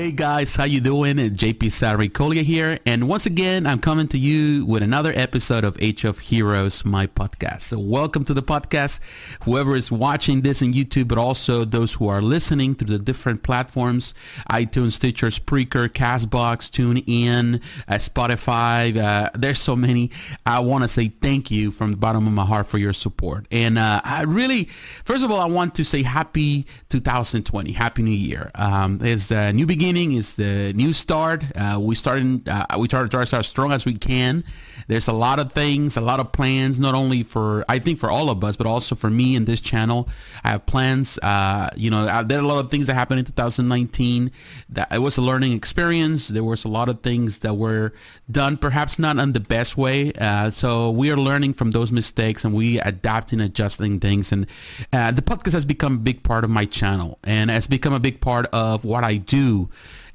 Hey guys, how you doing? JP Sarricolia here, and once again, I'm coming to you with another episode of of Heroes, my podcast. So welcome to the podcast, whoever is watching this in YouTube, but also those who are listening through the different platforms, iTunes, Stitcher, Spreaker, CastBox, TuneIn, uh, Spotify. Uh, there's so many. I want to say thank you from the bottom of my heart for your support. And uh, I really, first of all, I want to say happy 2020, happy new year. Um, it's a new beginning beginning is the new start. Uh, we starting uh, we try to start as strong as we can. There's a lot of things, a lot of plans, not only for I think for all of us, but also for me and this channel. I have plans. Uh, you know, uh, there are a lot of things that happened in 2019. That it was a learning experience. There was a lot of things that were done, perhaps not in the best way. Uh, so we are learning from those mistakes and we adapting, adjusting things. And uh, the podcast has become a big part of my channel and has become a big part of what I do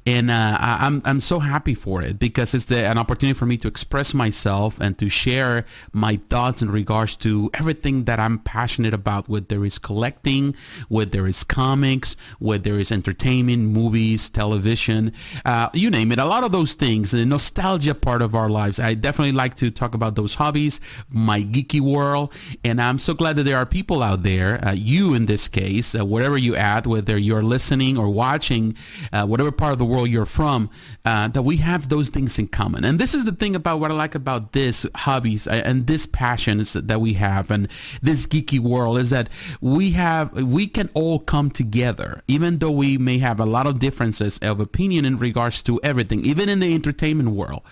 and uh, I'm I'm so happy for it because it's the, an opportunity for me to express myself and to share my thoughts in regards to everything that I'm passionate about. Whether it's collecting, whether it's comics, whether it's entertainment, movies, television, uh, you name it. A lot of those things, the nostalgia part of our lives. I definitely like to talk about those hobbies, my geeky world, and I'm so glad that there are people out there, uh, you in this case, uh, wherever you at, whether you're listening or watching, uh, whatever part of the world world you're from, uh, that we have those things in common. And this is the thing about what I like about this hobbies uh, and this passions that we have and this geeky world is that we have, we can all come together, even though we may have a lot of differences of opinion in regards to everything, even in the entertainment world.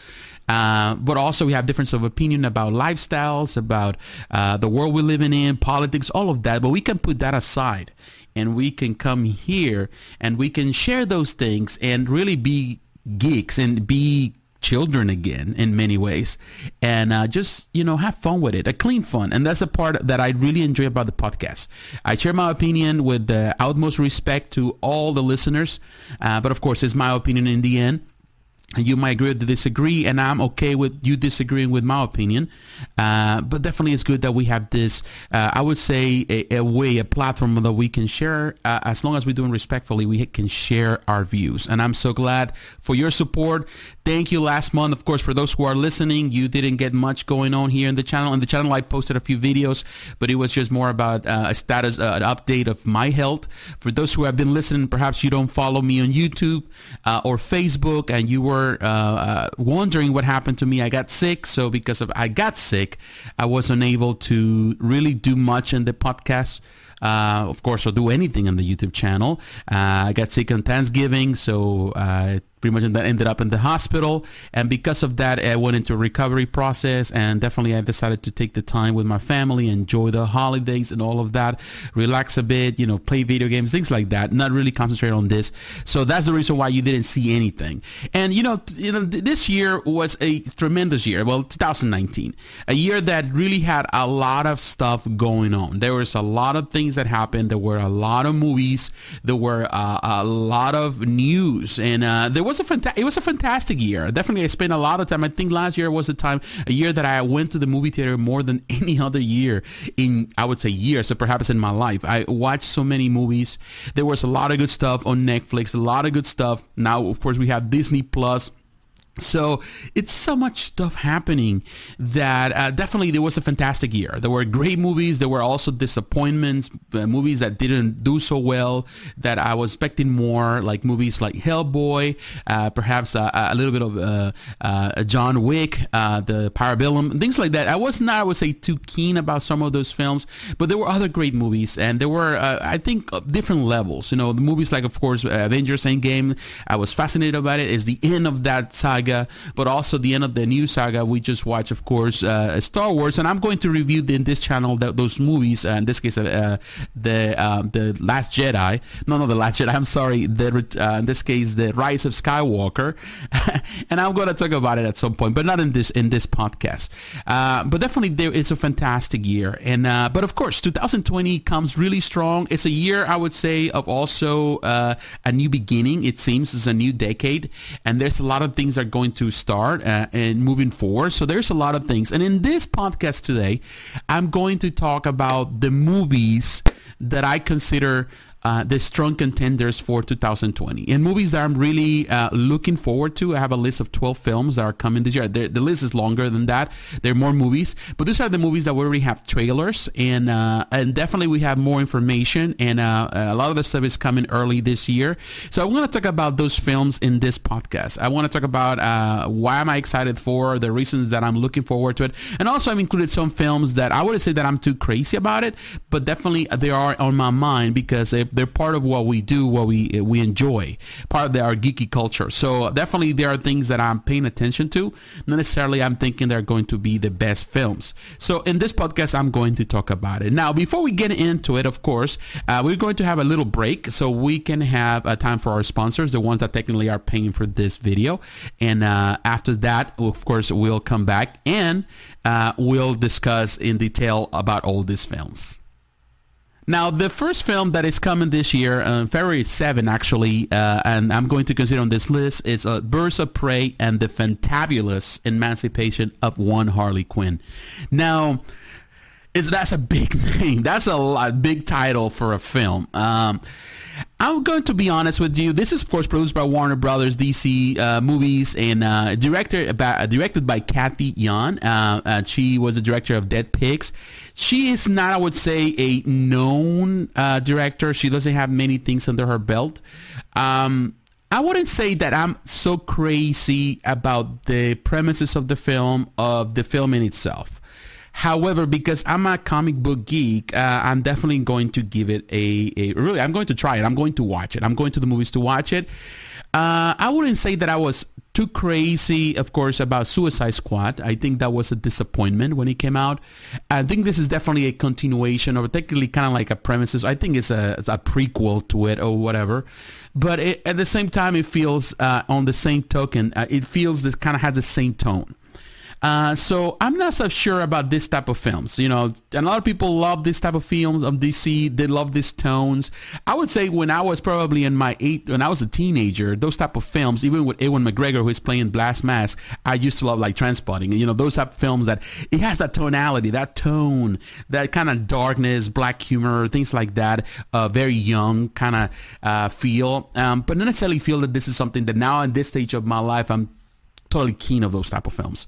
Uh, but also we have difference of opinion about lifestyles, about uh, the world we're living in, politics, all of that. But we can put that aside and we can come here and we can share those things and really be geeks and be children again in many ways. And uh, just you know have fun with it a clean fun. And that's the part that i really enjoy about the podcast. I share my opinion with the utmost respect to all the listeners uh, but of course it's my opinion in the end you might agree or disagree, and I'm okay with you disagreeing with my opinion. Uh, but definitely, it's good that we have this. Uh, I would say a, a, way, a platform that we can share. Uh, as long as we're doing respectfully, we can share our views. And I'm so glad for your support. Thank you. Last month, of course, for those who are listening, you didn't get much going on here in the channel. In the channel, I posted a few videos, but it was just more about uh, a status, uh, an update of my health. For those who have been listening, perhaps you don't follow me on YouTube uh, or Facebook, and you were uh, uh, wondering what happened to me. I got sick, so because of I got sick, I was unable to really do much in the podcast. Uh, of course, or do anything on the YouTube channel. Uh, I got sick on Thanksgiving, so uh, pretty much and then ended up in the hospital. And because of that, I went into a recovery process and definitely I decided to take the time with my family, enjoy the holidays and all of that, relax a bit, you know, play video games, things like that, not really concentrate on this. So that's the reason why you didn't see anything. And, you know, you know, this year was a tremendous year. Well, 2019, a year that really had a lot of stuff going on. There was a lot of things that happened. There were a lot of movies. There were uh, a lot of news and uh, there was was a fanta- it was a fantastic year. Definitely, I spent a lot of time. I think last year was a time, a year that I went to the movie theater more than any other year in, I would say, years. So perhaps in my life, I watched so many movies. There was a lot of good stuff on Netflix, a lot of good stuff. Now, of course, we have Disney Plus. So it's so much stuff happening that uh, definitely there was a fantastic year. There were great movies. There were also disappointments, uh, movies that didn't do so well that I was expecting more, like movies like Hellboy, uh, perhaps uh, a little bit of uh, uh, John Wick, the Parabellum, things like that. I was not, I would say, too keen about some of those films, but there were other great movies, and there were, I think, different levels. You know, the movies like, of course, Avengers Endgame. I was fascinated about it. It's the end of that saga saga, but also the end of the new saga. We just watched, of course, uh, Star Wars, and I'm going to review in this channel the, those movies. Uh, in this case, uh, the um, the Last Jedi. No, no, the Last Jedi. I'm sorry. The uh, in this case, the Rise of Skywalker, and I'm going to talk about it at some point, but not in this in this podcast. Uh, but definitely, there is a fantastic year, and uh, but of course, 2020 comes really strong. It's a year I would say of also a new beginning. It seems it's a new decade, and there's a lot of things that going to start uh, and moving forward. So there's a lot of things. And in this podcast today, I'm going to talk about the movies that I consider uh, the strong contenders for 2020 and movies that I'm really uh, looking forward to. I have a list of 12 films that are coming this year. The, the list is longer than that. There are more movies, but these are the movies that we already have trailers and uh, and definitely we have more information and uh, a lot of the stuff is coming early this year. So I want to talk about those films in this podcast. I want to talk about uh, why am I excited for the reasons that I'm looking forward to it, and also I've included some films that I wouldn't say that I'm too crazy about it, but definitely they are on my mind because they, they're part of what we do, what we we enjoy, part of the, our geeky culture. So definitely there are things that I'm paying attention to. Not necessarily I'm thinking they're going to be the best films. So in this podcast, I'm going to talk about it. Now, before we get into it, of course, uh, we're going to have a little break so we can have a time for our sponsors, the ones that technically are paying for this video. And uh, after that, of course, we'll come back and uh, we'll discuss in detail about all these films. Now, the first film that is coming this year, uh, February 7 actually, uh, and I'm going to consider on this list, is uh, Birds of Prey and the Fantabulous Emancipation of One Harley Quinn. Now, is that's a big name. That's a lot, big title for a film. Um, I'm going to be honest with you. This is, of course, produced by Warner Brothers DC uh, movies and uh, uh, directed by Cathy Yan. Uh, she was the director of Dead Pigs. She is not, I would say, a known uh, director. She doesn't have many things under her belt. Um, I wouldn't say that I'm so crazy about the premises of the film, of the film in itself. However, because I'm a comic book geek, uh, I'm definitely going to give it a, a really. I'm going to try it. I'm going to watch it. I'm going to the movies to watch it. Uh, I wouldn't say that I was too crazy, of course, about Suicide Squad. I think that was a disappointment when it came out. I think this is definitely a continuation, or technically kind of like a premises. I think it's a, it's a prequel to it or whatever. But it, at the same time, it feels uh, on the same token, uh, it feels this kind of has the same tone. Uh, so I'm not so sure about this type of films. You know, a lot of people love this type of films of DC. They love these tones. I would say when I was probably in my eight, when I was a teenager, those type of films, even with Ewan McGregor who is playing Black Mask, I used to love like Trainspotting. You know, those type of films that it has that tonality, that tone, that kind of darkness, black humor, things like that. Uh, very young kind of uh, feel, um, but not necessarily feel that this is something that now in this stage of my life I'm totally keen of those type of films.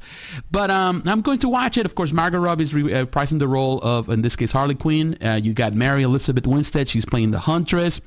But um, I'm going to watch it. Of course, Margot Robbie is reprising uh, the role of, in this case, Harley Quinn. Uh, you got Mary Elizabeth Winstead. She's playing the Huntress.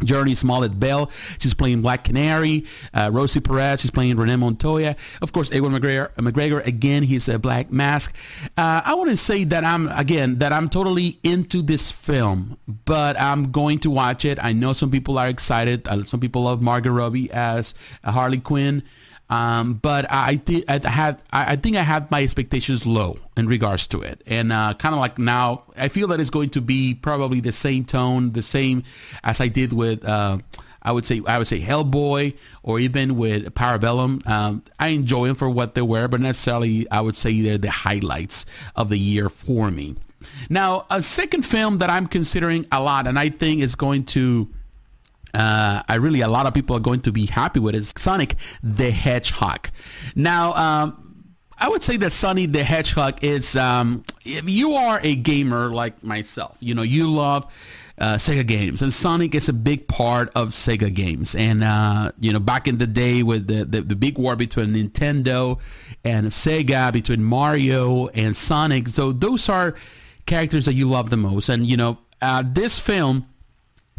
Jurnee Smollett Bell, she's playing Black Canary. Uh, Rosie Perez, she's playing Renee Montoya. Of course, Ewan McGregor, McGregor again, he's a Black Mask. Uh, I want to say that I'm, again, that I'm totally into this film, but I'm going to watch it. I know some people are excited. Uh, some people love Margot Robbie as Harley Quinn. Um, but I, th- I had I think I had my expectations low in regards to it, and uh, kind of like now I feel that it's going to be probably the same tone, the same as I did with. Uh, I would say I would say Hellboy or even with Parabellum. Um, I enjoy them for what they were, but necessarily I would say they're the highlights of the year for me. Now, a second film that I'm considering a lot, and I think is going to uh, I really a lot of people are going to be happy with is Sonic the Hedgehog. Now, um, I would say that Sonic the Hedgehog is um, if you are a gamer like myself, you know you love. Uh, Sega games and Sonic is a big part of Sega games and uh, you know back in the day with the, the, the big war between Nintendo and Sega between Mario and Sonic so those are characters that you love the most and you know uh, this film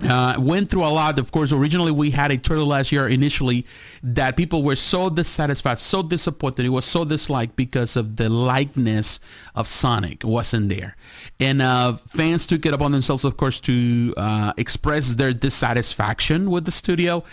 uh, went through a lot. Of course, originally we had a trailer last year initially that people were so dissatisfied, so disappointed. It was so disliked because of the likeness of Sonic wasn't there. And uh, fans took it upon themselves, of course, to uh, express their dissatisfaction with the studio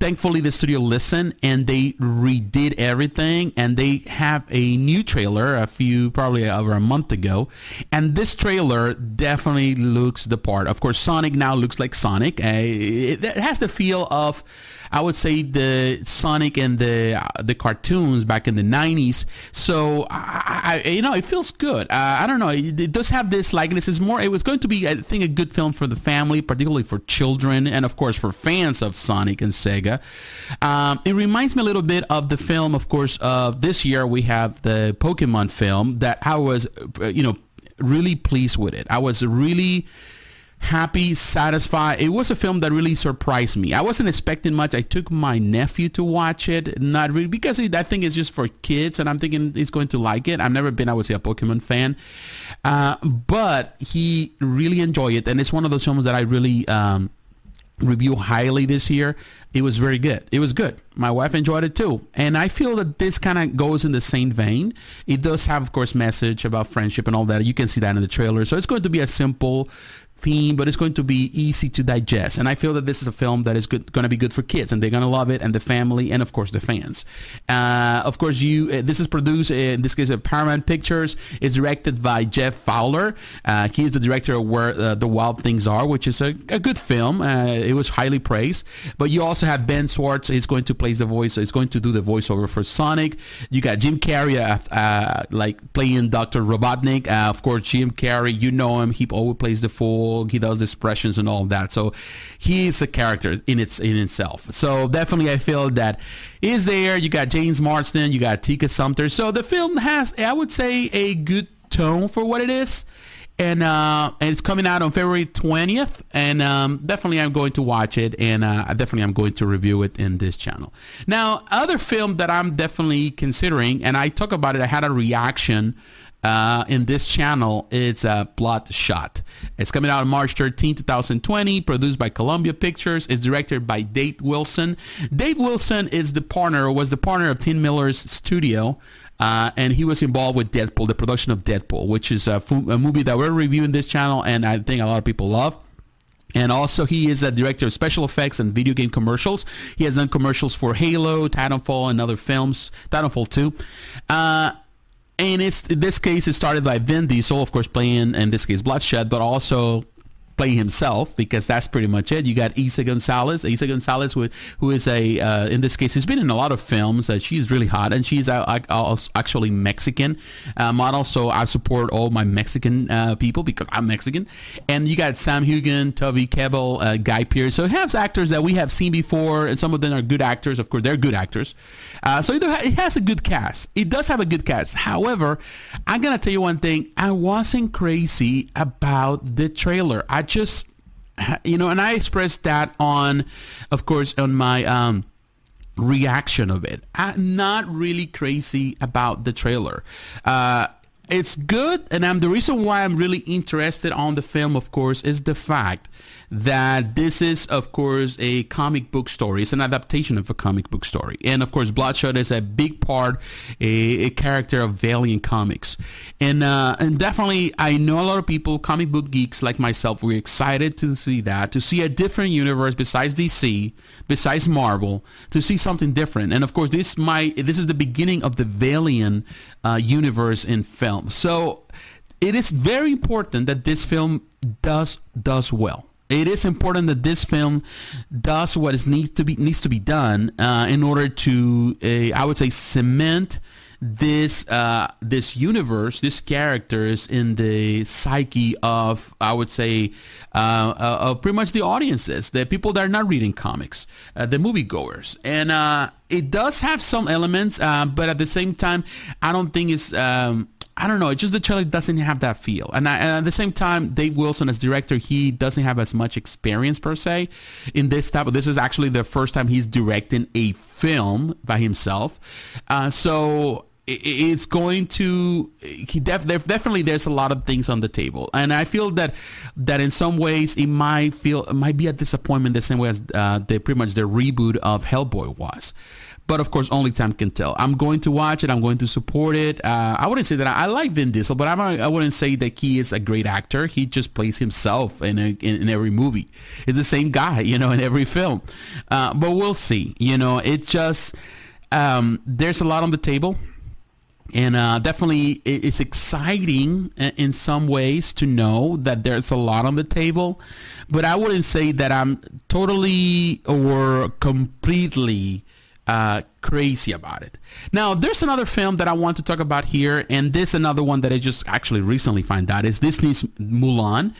thankfully the studio listened and they redid everything and they have a new trailer a few probably over a month ago and this trailer definitely looks the part of course sonic now looks like sonic uh, it, has the feel of I would say the Sonic and the uh, the cartoons back in the 90s. So I, I you know, it feels good. Uh, I don't know. It, it, does have this likeness. It's more. It was going to be, I think, a good film for the family, particularly for children, and of course for fans of Sonic and Sega. Um, it reminds me a little bit of the film, of course, of this year. We have the Pokemon film that I was, uh, you know, really pleased with it. I was really happy, satisfied. It was a film that really surprised me. I wasn't expecting much. I took my nephew to watch it, not really because I think it's just for kids, and I'm thinking he's going to like it. I've never been, I would say, a Pokemon fan, uh, but he really enjoyed it, and it's one of those films that I really. Um, review highly this year. It was very good. It was good. My wife enjoyed it too. And I feel that this kind of goes in the same vein. It does have, of course, message about friendship and all that. You can see that in the trailer. So it's going to be a simple theme, but it's going to be easy to digest. And I feel that this is a film that is good, going to be good for kids, and they're going to love it, and the family, and of course the fans. Uh, of course, you. Uh, this is produced uh, in this case at Paramount Pictures. It's directed by Jeff Fowler. Uh, he is the director of Where uh, the Wild Things Are, which is a, a good film. Uh, it was highly praised. But you also have Ben Schwartz. He's going to play the voice. He's going to do the voiceover for Sonic. You got Jim Carrey, like playing Doctor Robotnik. of course, Jim Carrey. You know him. He always plays the fool he does expressions and all of that. So he is a character in its in itself. So definitely, I feel that is there. You got James Marsden, you got Tika Sumpter. So the film has, I would say, a good tone for what it is. And, uh, and it's coming out on February 20th, and um, definitely I'm going to watch it, and uh, definitely I'm going to review it in this channel. Now, other film that I'm definitely considering, and I talk about it, I had a reaction uh, in this channel. It's a uh, Bloodshot. It's coming out on March 13, 2020, produced by Columbia Pictures. It's directed by Dave Wilson. Dave Wilson is the partner, was the partner of Tim Miller's studio. Uh, and he was involved with Deadpool, the production of Deadpool, which is a, a movie that we're reviewing this channel, and I think a lot of people love. And also, he is a director of special effects and video game commercials. He has done commercials for Halo, Titanfall, and other films. Titanfall 2. Uh, and it's in this case it started by Vin Diesel, of course, playing in this case Bloodshot, but also play himself because that's pretty much it. You got Eiza Gonzalez, Eiza Gonzalez, who, who is a uh, in this case, has been in a lot of films. Uh, she's really hot, and she's uh, actually Mexican uh, model. So I support all my Mexican uh, people because I'm Mexican. And you got Sam Heughan, Toby Kebbell, uh, Guy Pearce. So it has actors that we have seen before, and some of them are good actors. Of course, they're good actors. so it has a good cast. It does have a good cast. However, I'm gonna tell you one thing. I wasn't crazy about the trailer. I just you know and i expressed that on of course on my um reaction of it. I'm not really crazy about the trailer. Uh it's good and I'm the reason why I'm really interested on the film of course is the fact that this is of course a comic book story. It's an adaptation of a comic book story. And of course Bloodshot is a big part a, a character of Valiant Comics. And uh, and definitely I know a lot of people comic book geeks like myself we're excited to see that to see a different universe besides DC besides Marvel to see something different. And of course this might this is the beginning of the Valiant uh, universe in film. So it is very important that this film does does well it is important that this film does what is needs to be needs to be done uh, in order to, uh, I would say, cement this uh, this universe, these characters in the psyche of, I would say, uh, uh, of pretty much the audiences, the people that are not reading comics, uh, the moviegoers, and it does have some elements, but at the same time, I don't think it's. Um, I don't know. It's just the trailer doesn't have that feel. And, I, and, at the same time, Dave Wilson as director, he doesn't have as much experience per se in this type. Of, this is actually the first time he's directing a film by himself. Uh, so it's going to he def, definitely there's a lot of things on the table and i feel that that in some ways it might feel it might be a disappointment the same way as uh, the pretty much the reboot of hellboy was but of course, only time can tell. I'm going to watch it. I'm going to support it. Uh, I wouldn't say that I, I, like Vin Diesel, but I'm, I wouldn't say that he is a great actor. He just plays himself in, a, in, in, every movie. It's the same guy, you know, in every film. Uh, but we'll see. You know, it just um, there's a lot on the table. And uh, definitely, it's exciting in some ways to know that there's a lot on the table. But I wouldn't say that I'm totally or completely uh, crazy about it. Now, there's another film that I want to talk about here, and this another one that I just actually recently find out is Disney's Mulan,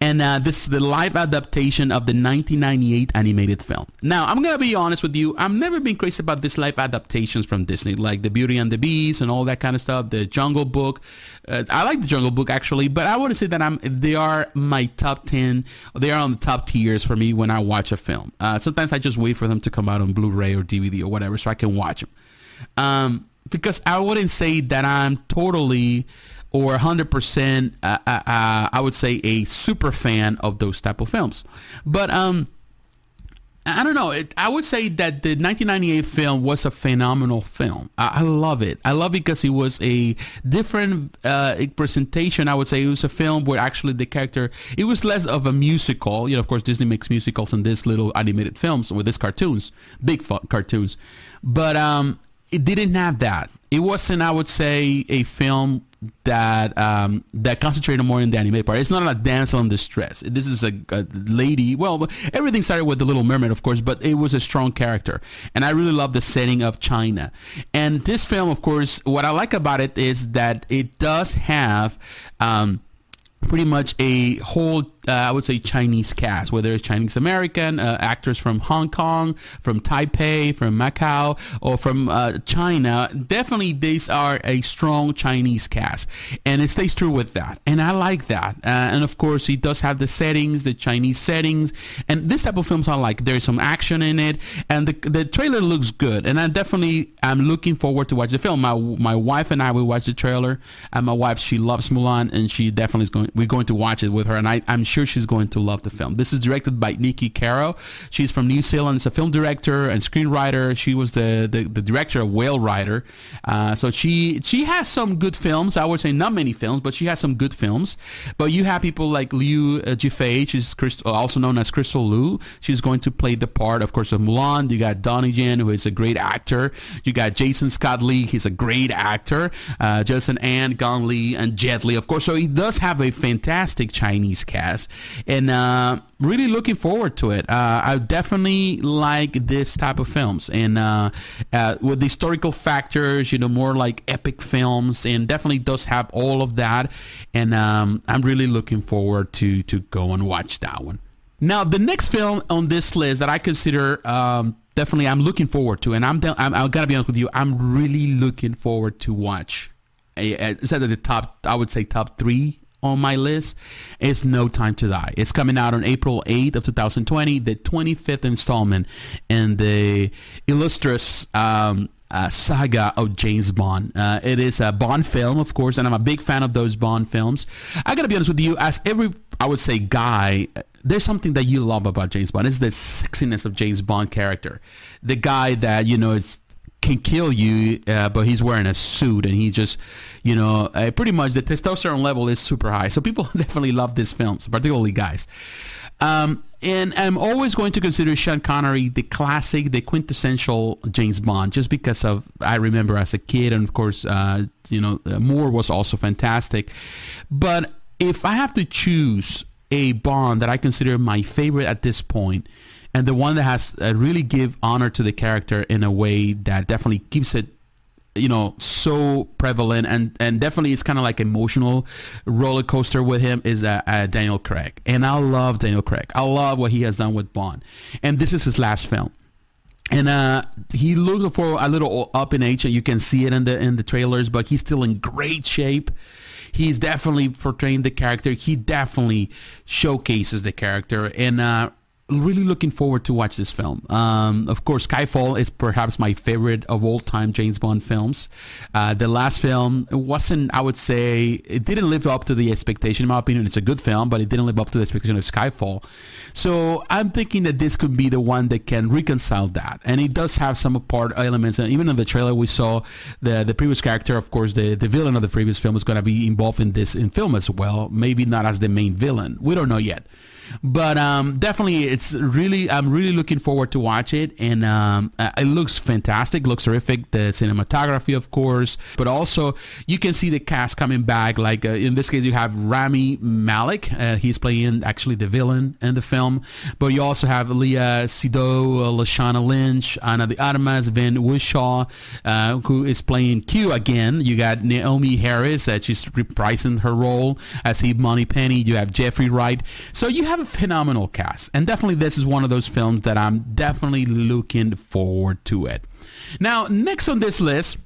and uh, this is the live adaptation of the 1998 animated film. Now, I'm gonna be honest with you, I've never been crazy about these live adaptations from Disney, like the Beauty and the Beast and all that kind of stuff, the Jungle Book. Uh, I like the Jungle Book actually, but I wouldn't say that I'm. They are my top ten. They are on the top tiers for me when I watch a film. Uh, sometimes I just wait for them to come out on Blu-ray or DVD or whatever, so I can watch them. Um, because I wouldn't say that I'm totally or 100% uh, uh, uh, I would say a super fan of those type of films. But um, I don't know. It, I would say that the 1998 film was a phenomenal film. I, I love it. I love it because it was a different uh, presentation. I would say it was a film where actually the character, it was less of a musical. You know, of course, Disney makes musicals and this little animated films with these cartoons, big cartoons. But um, it didn't have that. It wasn't, I would say, a film that um, that concentrated more in the animated part. It's not a damsel in distress. This is a, a, lady. Well, everything started with the Little Mermaid, of course, but it was a strong character, and I really love the setting of China. And this film, of course, what I like about it is that it does have. Um, pretty much a whole uh, I would say Chinese cast, whether it's Chinese American uh, actors from Hong Kong, from Taipei, from Macau, or from uh, China. Definitely, these are a strong Chinese cast, and it stays true with that. And I like that. Uh, and of course, it does have the settings, the Chinese settings, and this type of films I like. There's some action in it, and the the trailer looks good. And I definitely am looking forward to watch the film. My my wife and I will watch the trailer, and my wife she loves Mulan, and she definitely is going. We're going to watch it with her, and I, I'm sure sure she's going to love the film. This is directed by Niki Caro. She's from New Zealand. She's a film director and screenwriter. She was the, the, the director of Whale Rider. Uh, so she she has some good films. I would say not many films, but she has some good films. But you have people like Liu uh, Yifei. She's also known as Crystal Liu. She's going to play the part, of course, of Mulan. You got Donnie Yen, who is a great actor. You got Jason Scott Lee. He's a great actor. Uh, Yoson An, Gong Li, and Jet Li, of course. So he does have a fantastic Chinese cast and uh, really looking forward to it. Uh, I definitely like this type of films, and uh, uh, with the historical factors, you know, more like epic films, and definitely does have all of that. And um, I'm really looking forward to to go and watch that one. Now, the next film on this list that I consider um, definitely I'm looking forward to, and I'm, I'm I gotta be honest with you, I'm really looking forward to watch. Is that the top? I would say top three on my list is No Time to Die. It's coming out on April 8th of 2020, the 25th installment in the illustrious um, uh, saga of James Bond. Uh, it is a Bond film, of course, and I'm a big fan of those Bond films. I gotta be honest with you, as every, I would say, guy, there's something that you love about James Bond. It's the sexiness of James Bond character. The guy that, you know, it's can kill you, uh, but he's wearing a suit and he just, you know, uh, pretty much the testosterone level is super high. So people definitely love these films, particularly guys. Um, and I'm always going to consider Sean Connery the classic, the quintessential James Bond, just because of I remember as a kid, and of course, uh, you know, uh, Moore was also fantastic. But if I have to choose a Bond that I consider my favorite at this point, and the one that has uh, really give honor to the character in a way that definitely keeps it you know so prevalent and and definitely it's kind of like emotional roller coaster with him is uh, uh, Daniel Craig. And I love Daniel Craig. I love what he has done with Bond. And this is his last film. And uh, he looks for a little up in age and you can see it in the in the trailers but he's still in great shape. He's definitely portraying the character. He definitely showcases the character. And uh, really looking forward to watch this film. Um, of course, Skyfall is perhaps my favorite of all time James Bond films. Uh, the last film wasn't, I would say, it didn't live up to the expectation. In my opinion, it's a good film, but it didn't live up to the expectation of Skyfall. So I'm thinking that this could be the one that can reconcile that. And it does have some part elements. And even in the trailer, we saw the the previous character, of course, the, the villain of the previous film is going to be involved in this in film as well. Maybe not as the main villain. We don't know yet. But um, definitely it's really I'm really looking forward to watch it, and um, uh, it looks fantastic, looks terrific. The cinematography, of course, but also you can see the cast coming back. Like uh, in this case, you have Rami Malek. Uh, he's playing actually the villain in the film, but you also have Léa Seydoux, uh, Lashana Lynch, Ana de Armas, Ben Whishaw, uh, who is playing Q again. You got Naomie Harris, uh, she's reprising her role as Eve Moneypenny. You have Jeffrey Wright. So you have a phenomenal cast. And definitely this is one of those films that I'm definitely looking forward to it. Now, next on this list,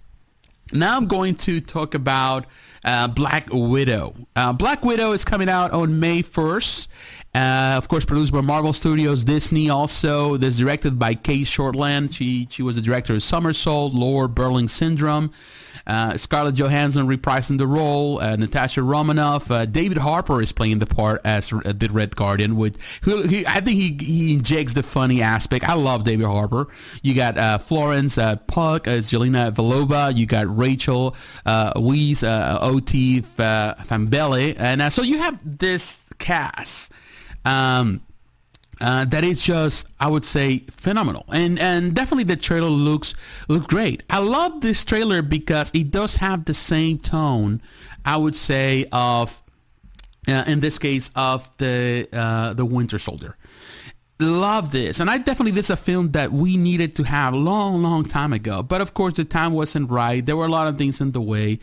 now I'm going to talk about uh, Black Widow. Uh, Black Widow is coming out on May 1st. Uh, of course, produced by Marvel Studios, Disney. Also, this directed by Cate Shortland. She she was the director of Somersault, Lore, Berlin Syndrome. Uh, Scarlett Johansson reprising the role. Uh, Natasha Romanoff. Uh, David Harbour is playing the part as uh, the Red Guardian. Who, he, I think he, he injects the funny aspect. I love David Harbour. You got uh, Florence Pugh as Yelena Belova. You got Rachel uh, Weisz, uh, Oti Fagbenle. And so you have this cast um, uh, that is just, I would say, phenomenal, and and definitely the trailer looks looks great. I love this trailer because it does have the same tone, I would say, of uh, in this case of the uh, the Winter Soldier love this. And i definitely this is a film that we needed to have long long time ago. But of course the time wasn't right. There were a lot of things in the way.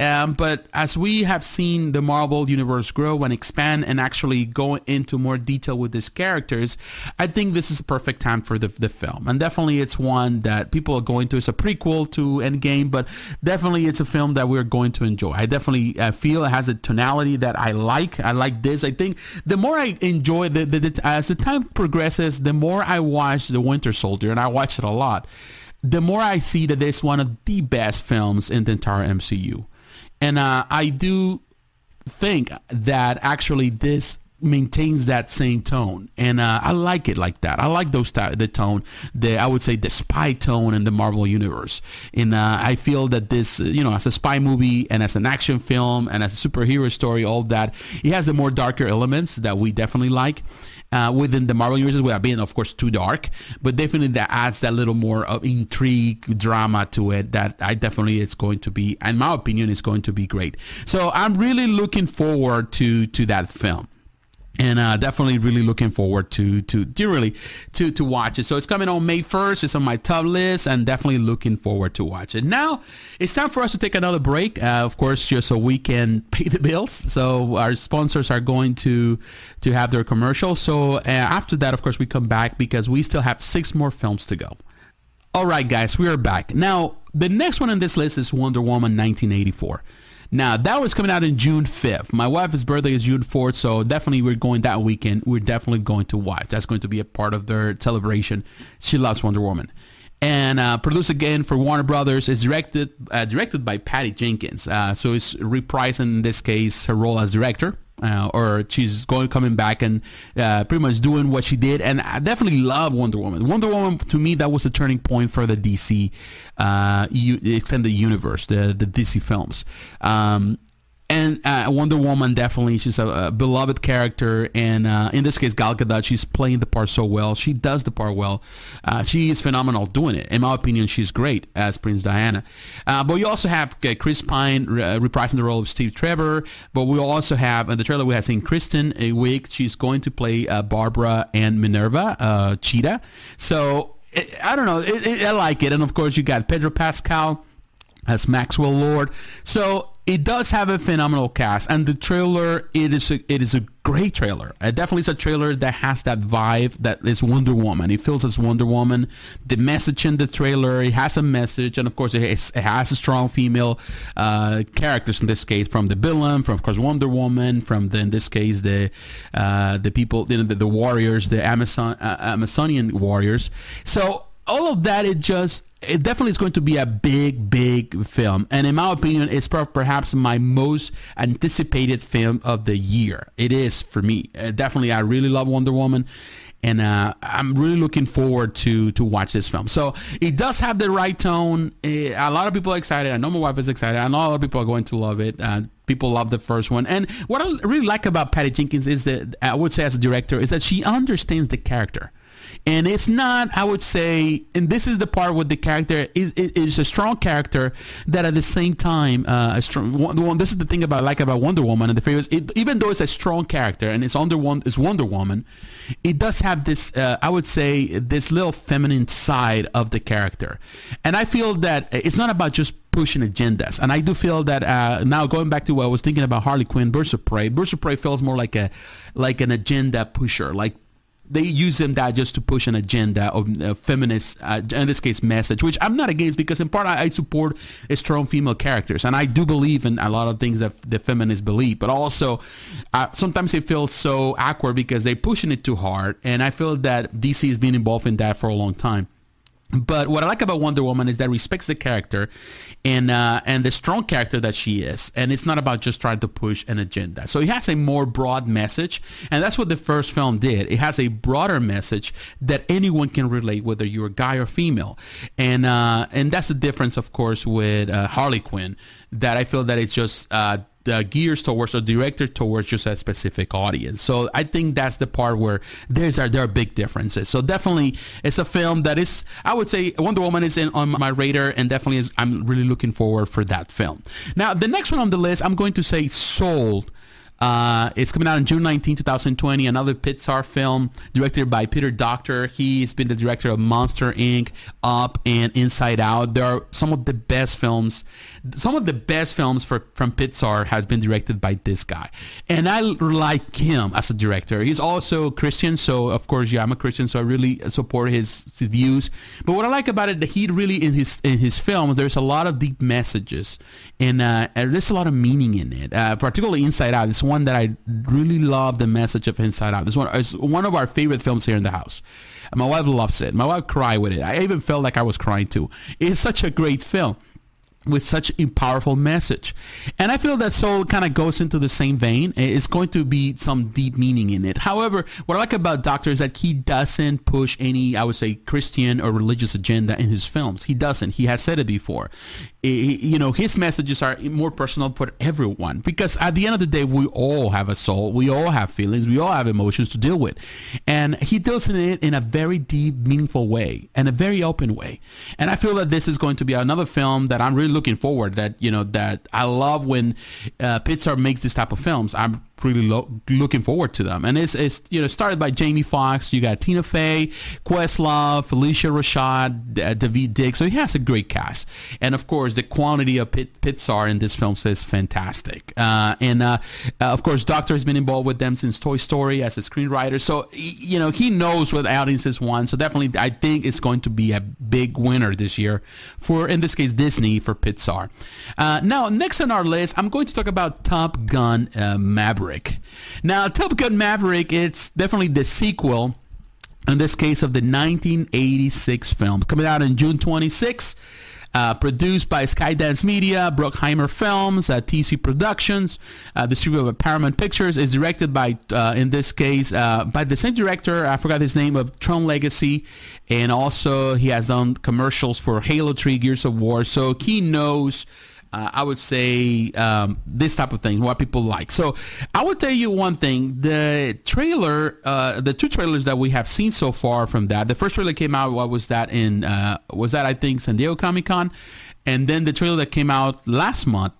Um, but as we have seen the marvel universe grow and expand and actually go into more detail with these characters i think this is a perfect time for the, the film. And definitely it's one that people are going to it's a prequel to endgame but definitely it's a film that we're going to enjoy. I definitely uh, feel it has a tonality that i like. I like this. I think the more i enjoy the, the, the as the time progresses progresses, the more I watch The Winter Soldier, and I watch it a lot, the more I see that it's one of the best films in the entire MCU. And uh, I do think that actually this maintains that same tone and uh, i like it like that i like those the tone the i would say the spy tone in the marvel universe and uh, i feel that this you know as a spy movie and as an action film and as a superhero story all that it has the more darker elements that we definitely like uh, within the Marvel universe without being, of course, too dark. But definitely that adds that little more of intrigue, drama to it. That I definitely it's going to be, in my opinion, is going to be great. So I'm really looking forward to to that film and uh, definitely really looking forward to to to really to to watch it. So it's coming on May 1st. It's on my top list, and definitely looking forward to watch it. Now it's time for us to take another break, uh, of course, just so we can pay the bills. So our sponsors are going to to have their commercials. So uh, after that, of course, we come back because we still have six more films to go. All right, guys, we are back. Now the next one on this list is Wonder Woman 1984. Now, that was coming out in June 5th. My wife's birthday is June 4th, so definitely we're going that weekend. We're definitely going to watch. That's going to be a part of their celebration. She loves Wonder Woman. And uh, produced again for Warner Brothers. is directed uh, directed by Patty Jenkins. Uh, so it's reprising, in this case, her role as director uh, or she's going coming back and uh, pretty much doing what she did. And I definitely love Wonder Woman. Wonder Woman to me that was a turning point for the DC uh, extended universe, the the DC films. Um, and uh, Wonder Woman definitely she's a, a beloved character. And uh, in this case Gal Gadot she's playing the part so well. She does the part well. Uh, she is phenomenal doing it. In my opinion she's great as Prince Diana. Uh, but we also have uh, Chris Pine uh, reprising the role of Steve Trevor. But we also have in the trailer we have seen Kristen Wiig. She's going to play Barbara and Minerva Cheetah. So I don't know. It, it, I like it. And of course you got Pedro Pascal as Maxwell Lord. So it does have a phenomenal cast, and the trailer it is a, it is a great trailer. It definitely is a trailer that has that vibe that is Wonder Woman. It feels as Wonder Woman. The message in the trailer it has a message, and of course it has, it has a strong female uh, characters in this case from the villain, from of course Wonder Woman, from the in this case the uh, the people you know, the, the warriors, the Amazon uh, Amazonian warriors. So all of that it just it definitely is going to be a big, big film. And in my opinion, it's perhaps my most anticipated film of the year. It is for me. Uh, definitely, I really love Wonder Woman. And uh, I'm really looking forward to to watch this film. So it does have the right tone. Uh, a lot of people are excited. I know my wife is excited. I know a lot of people are going to love it. Uh, people love the first one. And what I really like about Patty Jenkins is that I would say as a director is that she understands the character. And it's not, I would say, and this is the part where the character is is a strong character that at the same time, uh, a strong. One, this is the thing about like about Wonder Woman and the favors. Even though it's a strong character and it's under one Wonder Woman, it does have this, uh, I would say, this little feminine side of the character. And I feel that it's not about just pushing agendas. And I do feel that uh, now going back to what I was thinking about Harley Quinn, Birds of Prey, Birds of Prey feels more like a like an agenda pusher, like they use them that just to push an agenda of a feminist, uh, in this case, message, which I'm not against because in part I, I, support strong female characters, and I do believe in a lot of things that the feminists believe. But also, uh, sometimes it feels so awkward because they're pushing it too hard, and I feel that DC has been involved in that for a long time. But what I like about Wonder Woman is that respects the character and uh, and the strong character that she is, and it's not about just trying to push an agenda. So it has a more broad message, and that's what the first film did. It has a broader message that anyone can relate, whether you're a guy or female, and uh, and that's the difference, of course, with uh, Harley Quinn. That I feel that it's just gears towards or directed towards just a specific audience. So I think that's the part where there's are there are big differences. So definitely it's a film that is I would say Wonder Woman is in on my radar and definitely is I'm really looking forward for that film. Now the next one on the list I'm going to say Soul uh, it's coming out on June 19, 2020. Another Pixar film directed by Peter Docter. He's been the director of Monster Inc., Up, and Inside Out. There are some of the best films. Some of the best films for, from Pixar has been directed by this guy, and I like him as a director. He's also Christian, so of course, yeah, I'm a Christian, so I really support his, his views. But what I like about it, that he really in his in his films, there's a lot of deep messages, and, uh, and there's a lot of meaning in it. Uh, particularly Inside Out. It's one that I really love the message of Inside Out. This one is one of our favorite films here in the house. My wife loves it. My wife cried with it. I even felt like I was crying too. It's such a great film with such a powerful message. And I feel that Soul kind of goes into the same vein. It's going to be some deep meaning in it. However, what I like about Docter is that he doesn't push any, I would say, Christian or religious agenda in his films. He doesn't. He has said it before. You know, his messages are more personal for everyone because at the end of the day, we all have a soul. We all have feelings. We all have emotions to deal with. And he deals in it in a very deep, meaningful way and a very open way. And I feel that this is going to be another film that I'm really looking forward that you know that I love when uh, Pixar makes this type of films. I'm really lo- looking forward to them. And it's, it's you know started by Jamie Foxx. You got Tina Fey, Questlove, Phylicia Rashad, uh, Daveed Diggs. So he has a great cast. And of course, the quantity of Pit- Pixar in this film is fantastic. Uh, and uh, uh, of course, Docter has been involved with them since Toy Story as a screenwriter. So you know he knows what audiences want. So definitely, I think it's going to be a big winner this year for in this case Disney for Pixar. Uh, now, next on our list, I'm going to talk about Top Gun uh, Maverick. Maverick. Now, Top Gun Maverick, it's definitely the sequel, in this case, of the 1986 film. Coming out in June 26. Uh, produced by Skydance Media, Bruckheimer Films, uh, TC Productions, uh, distributed by Paramount Pictures. is directed by, uh, in this case, uh, by the same director. I forgot his name of Tron Legacy, and also he has done commercials for Halo 3, Gears of War. So he knows uh, I would say um, this type of thing, what people like. So I would tell you one thing: the trailer, uh, the two trailers that we have seen so far from that. The first trailer came out. What was that in? Uh, was that I think San Diego Comic Con, and then the trailer that came out last month.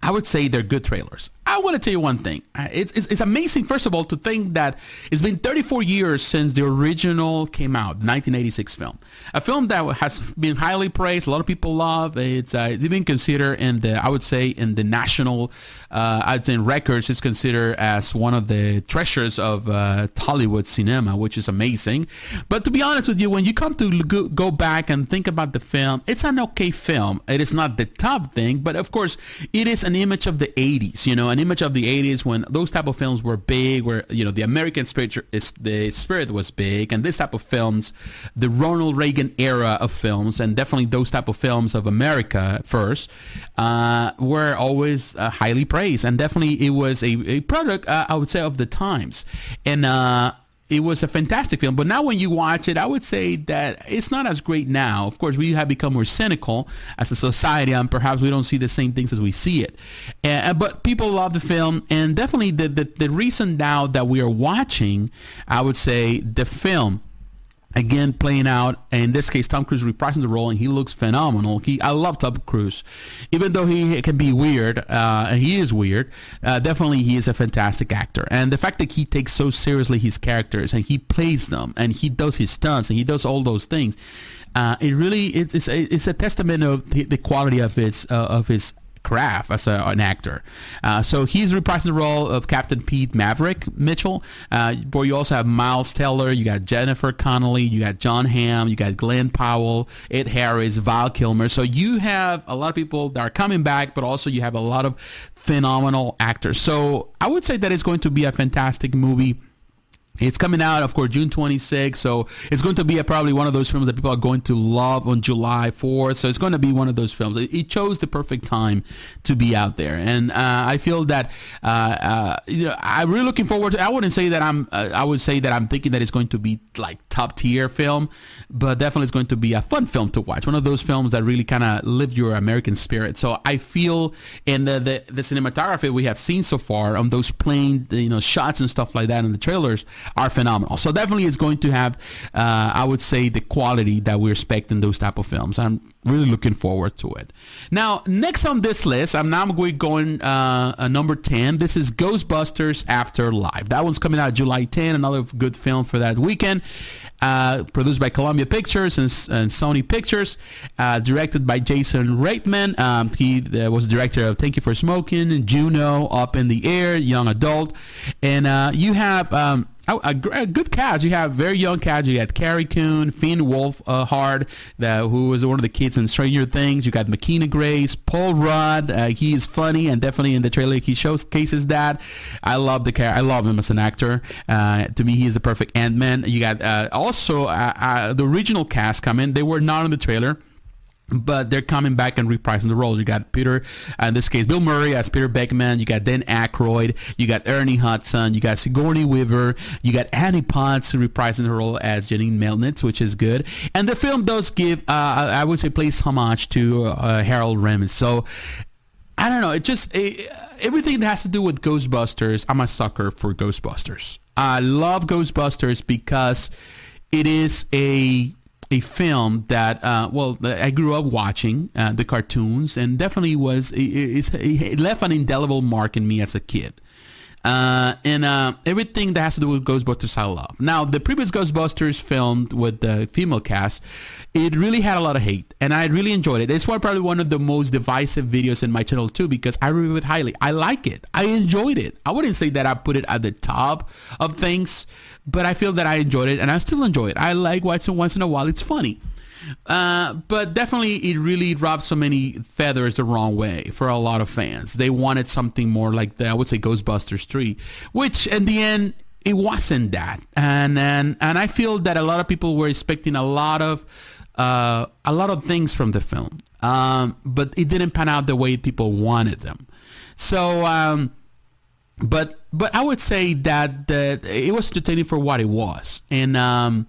I would say they're good trailers. I want to tell you one thing. It's, it's, it's, amazing, first of all, to think that it's been 34 years since the original came out, 1986 film. A film that has been highly praised. A lot of people love. It's, uh, it's been considered in the, I would say, in the national, uh, I'd say in records, it's considered as one of the treasures of uh, Hollywood cinema, which is amazing. But to be honest with you, when you come to go back and think about the film, it's an okay film. It is not the top thing, but of course, it is an image of the 80s, you know, an image of the 80s when those type of films were big where you know the american spirit is the spirit was big and this type of films the ronald reagan era of films and definitely those type of films of america first uh, were always uh, highly praised. And definitely it was a, a product uh, i would say of the times. And uh, it was a fantastic film. But now when you watch it, I would say that it's not as great now. Of course, we have become more cynical as a society, and perhaps we don't see the same things as we see it. Uh, but people love the film, and definitely the, the, the reason now that we are watching, I would say, the film again playing out. In this case tom cruise reprising the role and he looks phenomenal. He i love tom cruise. Even though he can be weird uh, and he is weird uh, definitely he is a fantastic actor. And the fact that he takes so seriously his characters and he plays them and he does his stunts and he does all those things uh, it really it's, it's, a, it's a testament of the, the quality of his uh, of his craft as a, an actor. Uh, so he's reprising the role of Captain Pete Maverick Mitchell. Uh, where you also have Miles Teller, you got Jennifer Connelly, you got Jon Hamm, you got Glen Powell, Ed Harris, Val Kilmer. So you have a lot of people that are coming back, but also you have a lot of phenomenal actors. So I would say that it's going to be a fantastic movie. It's coming out, of course, June 26th. So it's going to be a, probably one of those films that people are going to love on July 4th. So it's going to be one of those films. It, it chose the perfect time to be out there. And uh, I feel that, uh, uh, you know, I'm really looking forward to I wouldn't say that I'm, uh, I would say that I'm thinking that it's going to be like top tier film, but definitely it's going to be a fun film to watch. One of those films that really kind of live your American spirit. So I feel in the, the, the cinematography we have seen so far on those plain, you know, shots and stuff like that in the trailers, are phenomenal. So definitely it's going to have, uh, I would say, the quality that we expect in those type of films. I'm really looking forward to it. Now, next on this list, I'm now going uh, uh, number 10. This is Ghostbusters Afterlife. That one's coming out July 10. Another good film for that weekend. Uh, produced by Columbia Pictures and, and Sony Pictures, uh, directed by Jason Reitman. Um, he uh, was director of Thank You for Smoking, Juno, Up in the Air, Young Adult, and uh, you have um, a, a, good cast. You have very young cast. You got Carrie Coon, Finn Wolfhard, uh, who was one of the kids in Stranger Things. You got McKenna Grace, Paul Rudd. Uh, he is funny and definitely in the trailer he showcases that. I love the character. I love him as an actor. Uh, to me, he is the perfect Ant Man. You got uh, also uh, uh, the original cast coming. They were not in the trailer but they're coming back and reprising the roles. You got Peter, uh, in this case, Bill Murray as Peter Venkman. You got Dan Aykroyd. You got Ernie Hudson. You got Sigourney Weaver. You got Annie Potts reprising her role as Janine Melnitz, which is good. And the film does give, uh, I would say, plays homage to uh, Harold Ramis. So I don't know. It just it, everything that has to do with Ghostbusters. I'm a sucker for Ghostbusters. I love Ghostbusters because it is a a film that uh, well I grew up watching uh, the cartoons and definitely was it, it, left an indelible mark in me as a kid. Uh, and uh, everything that has to do with Ghostbusters, I love. Now, the previous Ghostbusters filmed with the female cast, it really had a lot of hate, and I really enjoyed it. It's probably one of the most divisive videos in my channel too, because I review it highly. I like it. I enjoyed it. I wouldn't say that I put it at the top of things, but I feel that I enjoyed it, and I still enjoy it. I like watching once in a while. It's funny. Uh, but definitely, it really rubbed so many feathers the wrong way for a lot of fans. They wanted something more like the, I would say, Ghostbusters 3, which in the end, it wasn't that. And and and I feel that a lot of people were expecting a lot of uh, a lot of things from the film, um, but it didn't pan out the way people wanted them. So. Um, but but I would say that that it was entertaining for what it was, and um,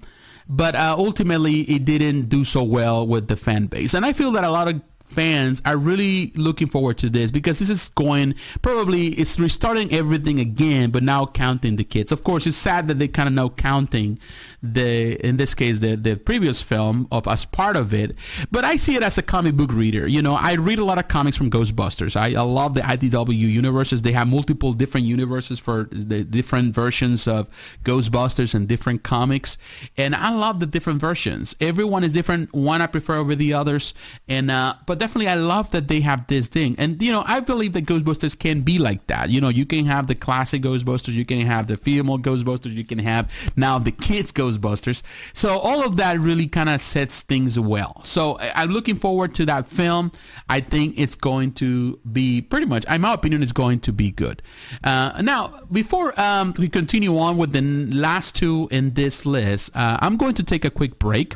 but uh, ultimately it didn't do so well with the fan base. And I feel that a lot of fans are really looking forward to this because this is going probably it's restarting everything again but now counting the kids. Of course it's sad that they kind of now counting the in this case the the previous film of as part of it. But i see it as a comic book reader you know. I read a lot of comics from ghostbusters. I, I love the idw universes. They have multiple different universes for the different versions of ghostbusters and different comics. And i love the different versions. Everyone is different. One i prefer over the others. And uh but but definitely I love that they have this thing. And, you know, I believe that Ghostbusters can be like that. You know, you can have the classic Ghostbusters, you can have the female Ghostbusters, you can have now the kids Ghostbusters. So all of that really kind of sets things well. So I'm looking forward to that film. I think it's going to be pretty much, in my opinion, it's going to be good. Uh, now, before um, we continue on with the last two in this list, uh, I'm going to take a quick break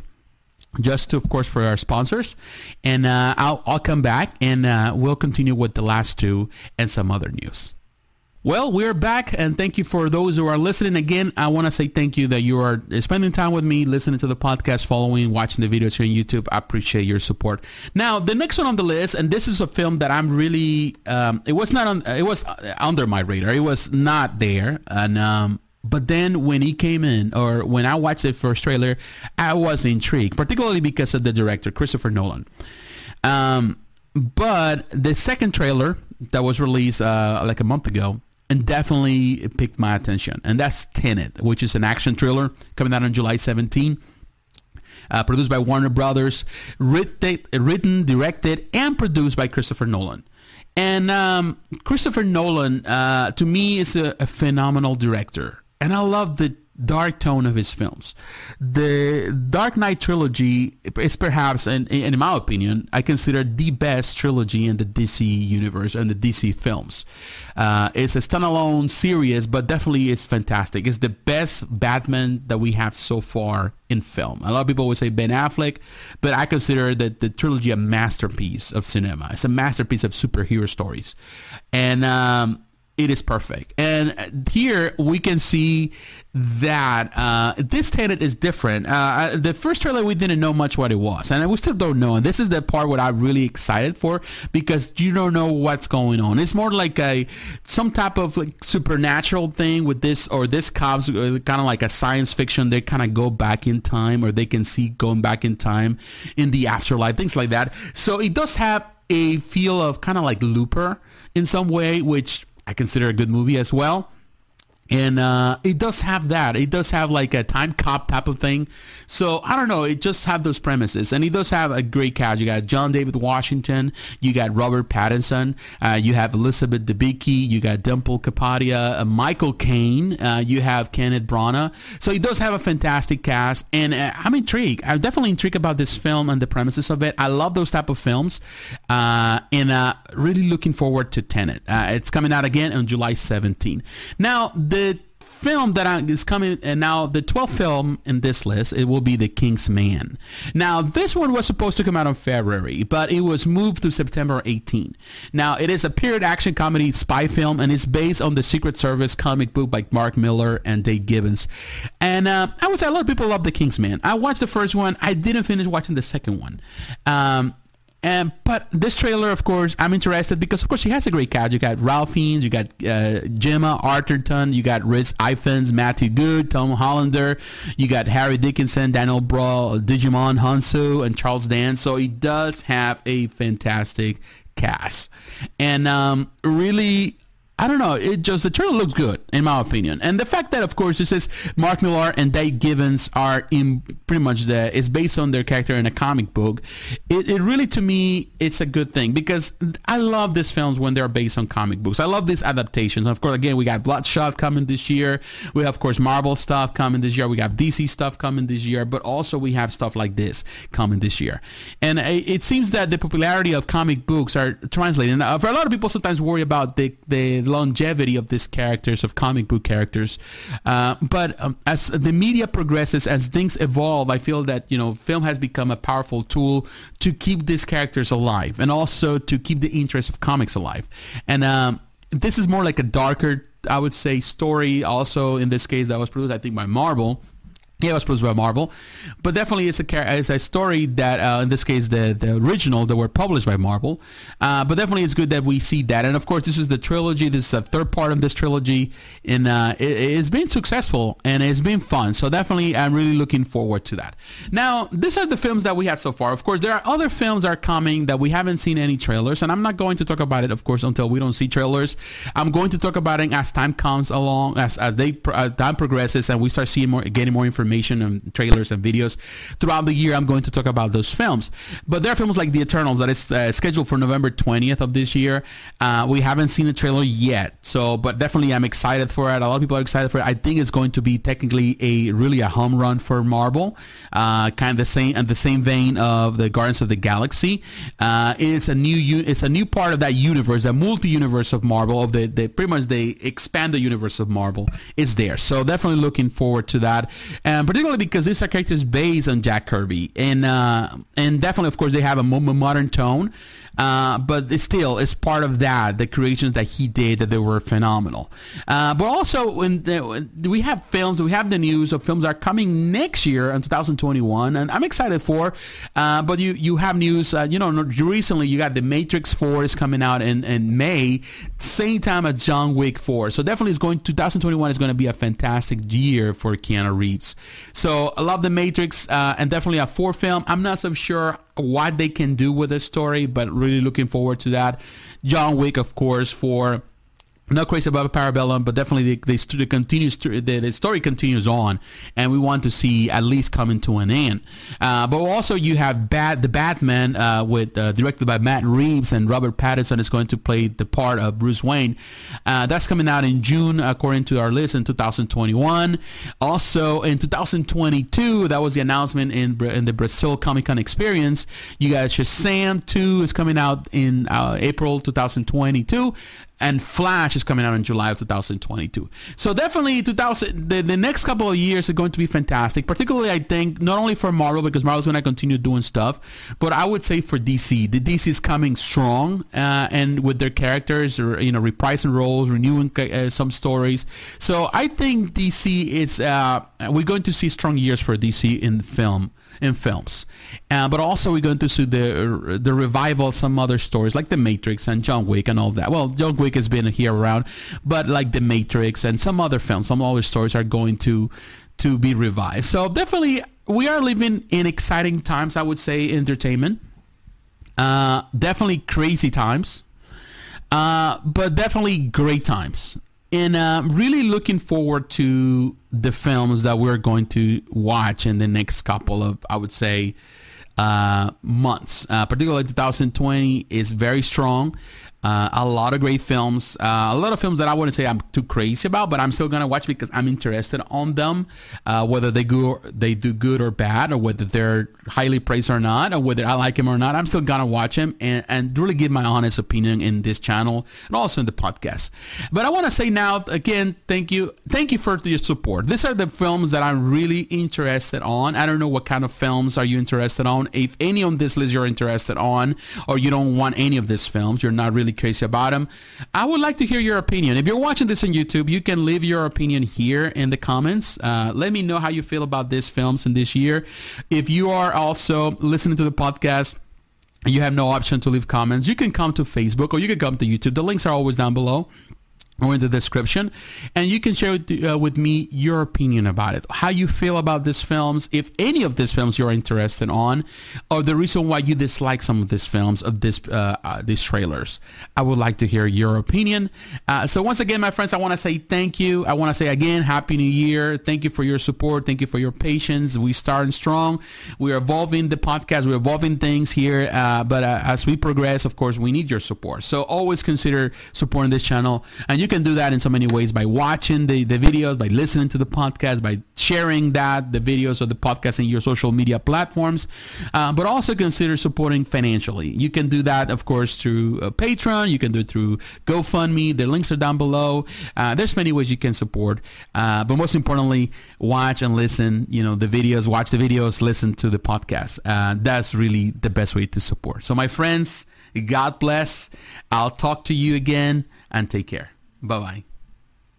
just to, of course, for our sponsors. And uh, I'll, I'll come back and uh, we'll continue with the last two and some other news. Well, we're back, and thank you for those who are listening. Again, I want to say thank you that you are spending time with me, listening to the podcast, following, watching the videos here on YouTube. I appreciate your support. Now, the next one on the list, and this is a film that I'm really, um, it was not on, it was under my radar. It was not there, and um, but then when he came in, or when I watched the first trailer, I was intrigued, particularly because of the director, Christopher Nolan. Um, but the second trailer that was released uh, like a month ago and definitely picked my attention. And that's Tenet, which is an action thriller coming out on July 17. Uh, produced by Warner Brothers, written, written, directed, and produced by Christopher Nolan. And um, Christopher Nolan, uh, to me, is a, a phenomenal director. And I love the dark tone of his films. The Dark Knight trilogy is perhaps, and in, in, my opinion, I consider the best trilogy in the DC universe and the DC films. Uh, it's a standalone series, but definitely it's fantastic. It's the best Batman that we have so far in film. A lot of people would say Ben Affleck, but I consider that the trilogy a masterpiece of cinema. It's a masterpiece of superhero stories. And um, it is perfect. And here we can see that uh, this Tenet is different. Uh, the first trailer we didn't know much what it was, and we still don't know. And this is the part what I'm really excited for because you don't know what's going on. It's more like a some type of like supernatural thing with this or this cops uh, kind of like a science fiction. They kind of go back in time, or they can see going back in time in the afterlife, things like that. So it does have a feel of kind of like Looper in some way, which I consider a good movie as well. And uh, it does have that. It does have like a time cop type of thing. So I don't know. It just have those premises, and it does have a great cast. You got John David Washington, you got Robert Pattinson, uh, you have Elizabeth Debicki, you got Dimple Kapadia, uh, Michael Caine, uh, you have Kenneth Branagh. So it does have a fantastic cast, and uh, I'm intrigued. I'm definitely intrigued about this film and the premises of it. I love those type of films, uh, and really looking forward to Tenet. it's coming out again on July 17. Now the the film that is coming, and now the 12th film in this list, it will be The King's Man. Now, this one was supposed to come out in February, but it was moved to September 18. Now, it is a period action comedy spy film, and it's based on the Secret Service comic book by Mark Millar and Dave Gibbons. And uh, I would say a lot of people love The King's Man. I watched the first one. I didn't finish watching the second one. Um, and but this trailer, of course, I'm interested because of course she has a great cast. You got Ralph Fiennes, you got uh, Gemma Arterton, you got Rhys Ifans, Matthew Goode, Tom Hollander, you got Harris Dickinson, Daniel Bruhl, Djimon Hounsou, and Charles Dance. So he does have a fantastic cast, and um, really I don't know. It just the trailer looks good in my opinion, and the fact that of course it says Mark Millar and Dave Gibbons are in pretty much the is based on their character in a comic book. It, it really to me it's a good thing because I love these films when they're based on comic books. I love these adaptations. Of course, again we got Bloodshot coming this year. We have of course Marvel stuff coming this year. We got DC stuff coming this year, but also we have stuff like this coming this year. And it seems that the popularity of comic books are translating. For a lot of people, sometimes worry about the the longevity of these characters, of comic book characters. Uh, but um, as the media progresses, as things evolve, I feel that you know film has become a powerful tool to keep these characters alive, and also to keep the interest of comics alive. And um, this is more like a darker, I would say, story. Also, in this case, that was produced, I think, by Marvel yeah, it was produced by Marvel, but definitely it's a it's a story that uh, in this case the the original that were published by Marvel. Uh, but definitely it's good that we see that, and of course this is the trilogy. This is a third part of this trilogy, and uh, it, it's been successful and it's been fun. So definitely I'm really looking forward to that. Now these are the films that we have so far. Of course there are other films that are coming that we haven't seen any trailers, and I'm not going to talk about it, of course, until we don't see trailers. I'm going to talk about it as time comes along, as as they as time progresses, and we start seeing more, getting more information information and trailers and videos throughout the year. I'm going to talk about those films. But there are films like The Eternals that is uh, scheduled for November 20th of this year. Uh, we haven't seen the trailer yet, so but definitely I'm excited for it. A lot of people are excited for it. I think it's going to be technically a really a home run for Marvel, uh, kind of the same and the same vein of the Guardians of the Galaxy. Uh, it's a new it's a new part of that universe, a multi-universe of Marvel. Of the, the pretty much they expand the universe of Marvel. It's there, so definitely looking forward to that. Uh, and particularly because these are characters based on Jack Kirby, and uh, and definitely, of course, they have a more modern tone. Uh, but still, it's part of that, the creations that he did that they were phenomenal. Uh, but also, when, the, we have films, we have the news of films that are coming next year in 2021, and I'm excited for. Uh, but you you have news, uh, you know, recently you got The Matrix 4 is coming out in, in May, same time as John Wick 4. So definitely, it's going 2021 is going to be a fantastic year for Keanu Reeves. So I love The Matrix, uh, and definitely a four film. I'm not so sure what they can do with this story, but really looking forward to that. John Wick, of course, for not crazy about Parabellum, but definitely the, the, the continues the, the, story continues on, and we want to see at least coming to an end. Uh, but also you have Bat the Batman uh, with uh, directed by Matt Reeves and Robert Pattinson is going to play the part of Bruce Wayne. Uh, that's coming out in June according to our list in 2021. Also in 2022, that was the announcement in in the Brazil Comic Con experience. You got Shazam 2 is coming out in uh, April 2022 and Flash is coming out in July of 2022. So definitely 2000 the, the next couple of years are going to be fantastic, particularly I think not only for Marvel because Marvel's going to continue doing stuff, but I would say for DC. The DC is coming strong uh, and with their characters or you know reprising roles, renewing uh, some stories. So I think DC is uh, we're going to see strong years for DC in film in films. Uh, but also we're going to see the the revival of some other stories like The Matrix and John Wick and all that. Well, John Wick has been here around, but like The Matrix and some other films, some other stories are going to to be revived. So definitely we are living in exciting times, I would say, entertainment. Uh, definitely crazy times, uh, but definitely great times and uh, really looking forward to the films that we're going to watch in the next couple of, I would say, uh, months. Uh, particularly 2020 is very strong. Uh, a lot of great films. Uh, a lot of films that I wouldn't say I'm too crazy about, but I'm still gonna watch because I'm interested on them, uh, whether they go they do good or bad, or whether they're highly praised or not, or whether I like him or not. I'm still gonna watch him and, and really give my honest opinion in this channel and also in the podcast. But I want to say now again, thank you, thank you for your support. These are the films that I'm really interested on. I don't know what kind of films are you interested on. If any on this list you're interested on, or you don't want any of these films, you're not really really crazy about them. I would like to hear your opinion. If you're watching this on YouTube, you can leave your opinion here in the comments. Uh, let me know how you feel about these films in this year. If you are also listening to the podcast, you have no option to leave comments. You can come to Facebook or you can come to YouTube. The links are always down below or in the description. And you can share with, uh, with, me your opinion about it. How you feel about these films if any of these films you're interested on or the reason why you dislike some of these films of this uh, uh, these trailers. I would like to hear your opinion. Uh, so once again my friends i want to say thank you. I want to say again happy new year. Thank you for your support. Thank you for your patience. We starting strong. We're evolving the podcast. We're evolving things here uh, but uh, as we progress of course we need your support. So always consider supporting this channel. And you can do that in so many ways by watching the, the videos, by listening to the podcast, by sharing that, the videos or the podcast in your social media platforms, uh, but also consider supporting financially. You can do that, of course, through uh, Patreon. You can do it through GoFundMe. The links are down below. Uh, there's many ways you can support, uh, but most importantly, watch and listen, you know, the videos, watch the videos, listen to the podcast. Uh, that's really the best way to support. So my friends, God bless. I'll talk to you again and take care. Bye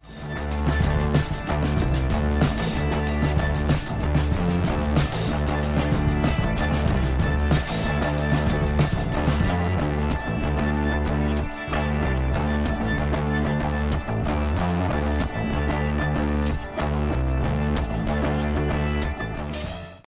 bye.